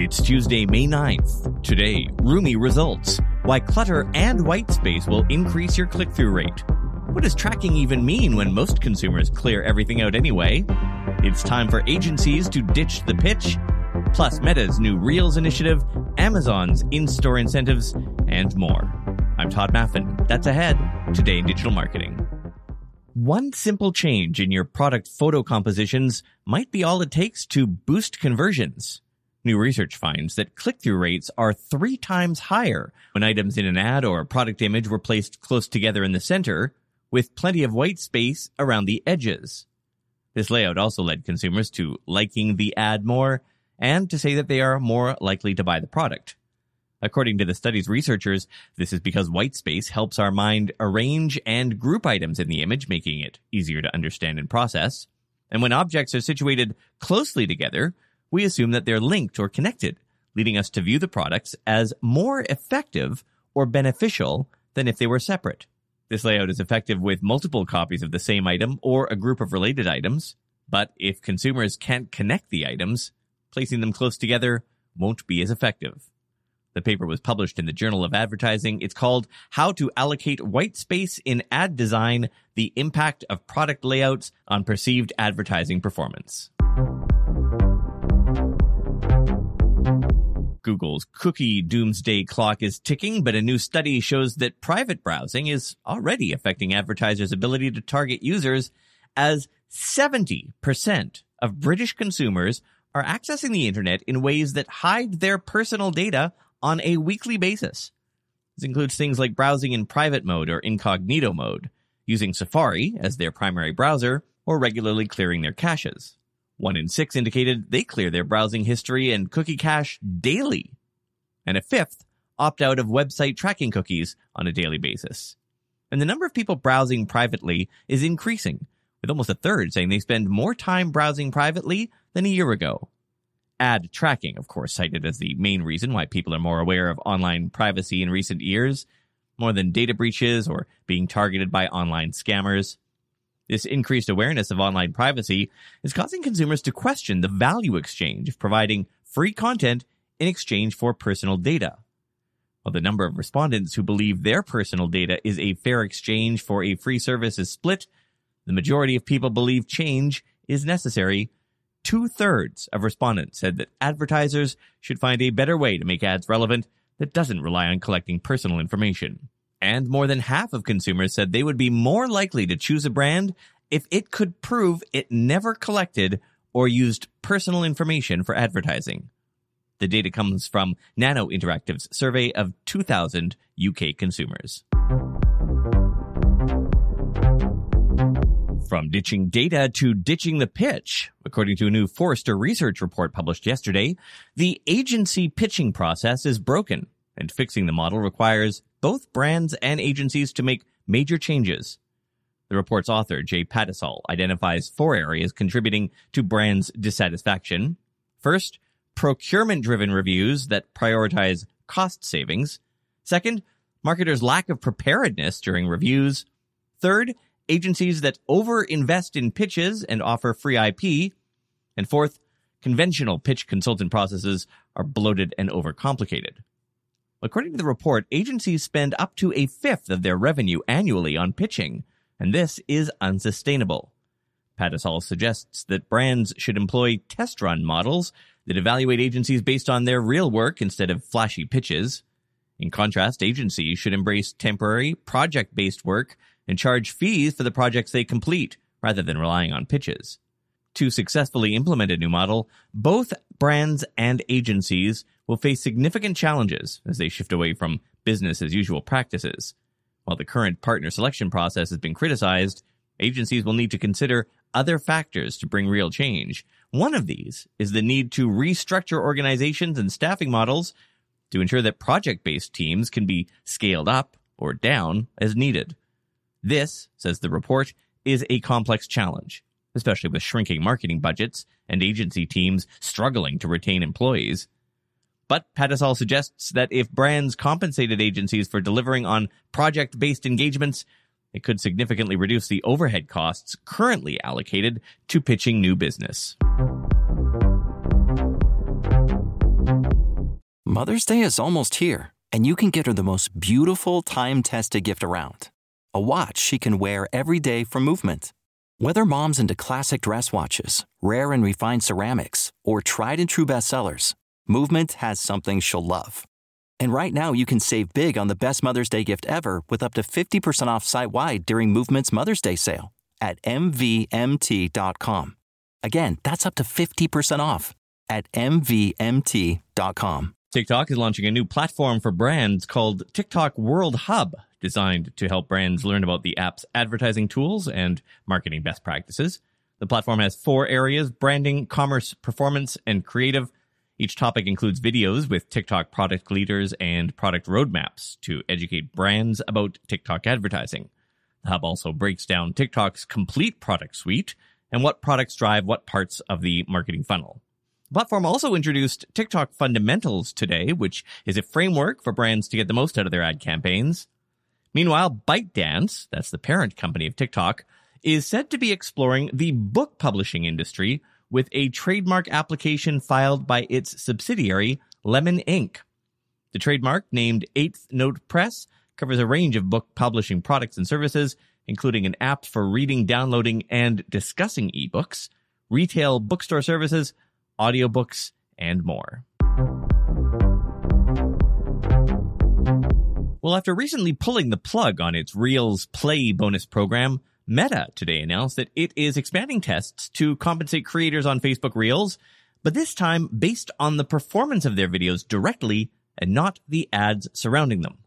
It's Tuesday, May 9th. Today, roomy results. Why clutter and white space will increase your click through rate. What does tracking even mean when most consumers clear everything out anyway? It's time for agencies to ditch the pitch. Plus, Meta's new Reels initiative, Amazon's in store incentives, and more. I'm Tod Maffin. That's ahead today in digital marketing. One simple change in your product photo compositions might be all it takes to boost conversions. New research finds that click-through rates are three times higher when items in an ad or product image were placed close together in the center, with plenty of white space around the edges. This layout also led consumers to liking the ad more and to say that they are more likely to buy the product. According to the study's researchers, this is because white space helps our mind arrange and group items in the image, making it easier to understand and process. And when objects are situated closely together, we assume that they're linked or connected, leading us to view the products as more effective or beneficial than if they were separate. This layout is effective with multiple copies of the same item or a group of related items, but if consumers can't connect the items, placing them close together won't be as effective. The paper was published in the Journal of Advertising. It's called How to Allocate White Space in Ad Design The Impact of Product Layouts on Perceived Advertising Performance. Google's cookie doomsday clock is ticking, but a new study shows that private browsing is already affecting advertisers' ability to target users as 70% of British consumers are accessing the internet in ways that hide their personal data on a weekly basis. This includes things like browsing in private mode or incognito mode, using Safari as their primary browser, or regularly clearing their caches. One in six indicated they clear their browsing history and cookie cache daily. And a fifth opt out of website tracking cookies on a daily basis. And the number of people browsing privately is increasing, with almost a third saying they spend more time browsing privately than a year ago. Ad tracking, of course, cited as the main reason why people are more aware of online privacy in recent years, more than data breaches or being targeted by online scammers. This increased awareness of online privacy is causing consumers to question the value exchange of providing free content in exchange for personal data. While the number of respondents who believe their personal data is a fair exchange for a free service is split, the majority of people believe change is necessary. Two thirds of respondents said that advertisers should find a better way to make ads relevant that doesn't rely on collecting personal information. And more than half of consumers said they would be more likely to choose a brand if it could prove it never collected or used personal information for advertising. The data comes from Nano Interactive's survey of 2,000 UK consumers. From ditching data to ditching the pitch, according to a new Forrester research report published yesterday, the agency pitching process is broken and fixing the model requires both brands and agencies to make major changes. The report's author, Jay Pattisall, identifies four areas contributing to brands' dissatisfaction. First, procurement driven reviews that prioritize cost savings. Second, marketers' lack of preparedness during reviews. Third, agencies that overinvest in pitches and offer free IP. And fourth, conventional pitch consultant processes are bloated and overcomplicated. According to the report, agencies spend up to a fifth of their revenue annually on pitching, and this is unsustainable. Pattisall suggests that brands should employ test run models that evaluate agencies based on their real work instead of flashy pitches. In contrast, agencies should embrace temporary, project based work and charge fees for the projects they complete rather than relying on pitches. To successfully implement a new model, both brands and agencies will face significant challenges as they shift away from business as usual practices. While the current partner selection process has been criticized, agencies will need to consider other factors to bring real change. One of these is the need to restructure organizations and staffing models to ensure that project based teams can be scaled up or down as needed. This, says the report, is a complex challenge especially with shrinking marketing budgets and agency teams struggling to retain employees. But Pattisall suggests that if brands compensated agencies for delivering on project based engagements, it could significantly reduce the overhead costs currently allocated to pitching new business. Mother's Day is almost here, and you can get her the most beautiful time tested gift around a watch she can wear every day for Movement. Whether mom's into classic dress watches, rare and refined ceramics, or tried and true bestsellers, Movement has something she'll love. And right now, you can save big on the best Mother's Day gift ever with up to 50% off site wide during Movement's Mother's Day sale at MVMT.com. Again, that's up to 50% off at MVMT.com. TikTok is launching a new platform for brands called TikTok World Hub, designed to help brands learn about the app's advertising tools and marketing best practices. The platform has four areas branding, commerce, performance, and creative. Each topic includes videos with TikTok product leaders and product roadmaps to educate brands about TikTok advertising. The hub also breaks down TikTok's complete product suite and what products drive what parts of the marketing funnel. The platform also introduced TikTok Fundamentals today, which is a framework for brands to get the most out of their ad campaigns. Meanwhile, ByteDance, that's the parent company of TikTok, is said to be exploring the book publishing industry with a trademark application filed by its subsidiary, Lemon Inc. The trademark, named Eighth Note Press, covers a range of book publishing products and services, including an app for reading, downloading, and discussing ebooks, retail bookstore services, audiobooks, and more. Well, after recently pulling the plug on its Reels Play bonus program, Meta today announced that it is expanding tests to compensate creators on Facebook Reels, but this time based on the performance of their videos directly and not the ads surrounding them.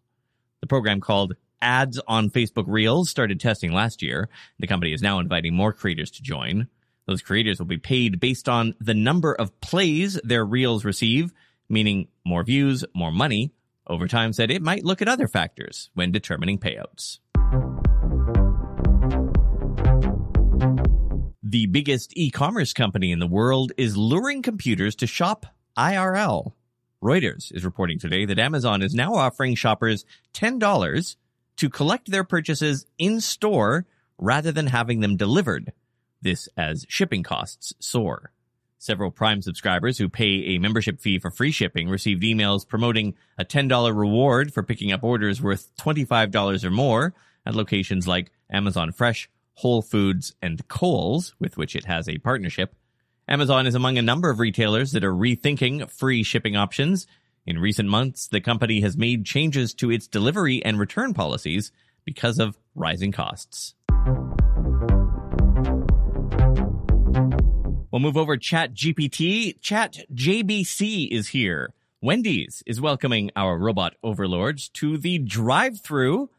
The program called Ads on Facebook Reels started testing last year. The company is now inviting more creators to join. Those creators will be paid based on the number of plays their reels receive, meaning more views, more money. Over time said it might look at other factors when determining payouts. The biggest e-commerce company in the world is luring computers to shop IRL. Reuters is reporting today that Amazon is now offering shoppers $10 to collect their purchases in store rather than having them delivered this as shipping costs soar. Several Prime subscribers who pay a membership fee for free shipping received emails promoting a $10 reward for picking up orders worth $25 or more at locations like Amazon Fresh, Whole Foods, and Kohl's, with which it has a partnership. Amazon is among a number of retailers that are rethinking free shipping options. In recent months, the company has made changes to its delivery and return policies because of rising costs. We'll move over Chat GPT. Chat JBC is here. Wendy's is welcoming our robot overlords to the drive through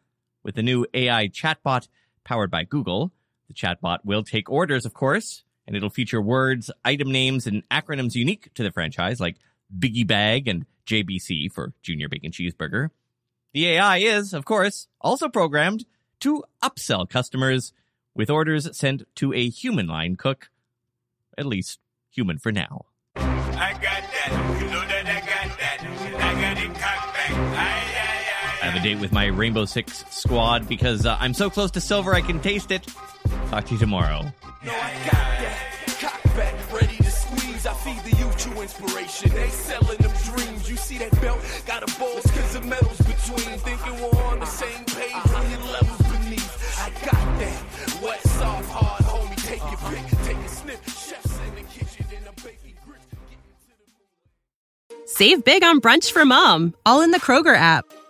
with the new AI chatbot powered by Google. The chatbot will take orders, of course, and it'll feature words, item names, and acronyms unique to the franchise, like Biggie Bag and JBC for Junior Bacon Cheeseburger. The AI is, of course, also programmed to upsell customers with orders sent to a human line cook at least human for now. Have a date with my Rainbow Six squad because uh, I'm so close to silver I can taste it. Talk to you tomorrow. No, I got that. back, ready to squeeze. I feed the youth true inspiration. They selling them dreams. You see that belt? Got a balls cause of metals between. Thinking we're on the same page when your levels beneath. I got that. Wet, soft, hard, homie. Take your pick. Take a sniff. Save big on brunch for mom, all in the Kroger app.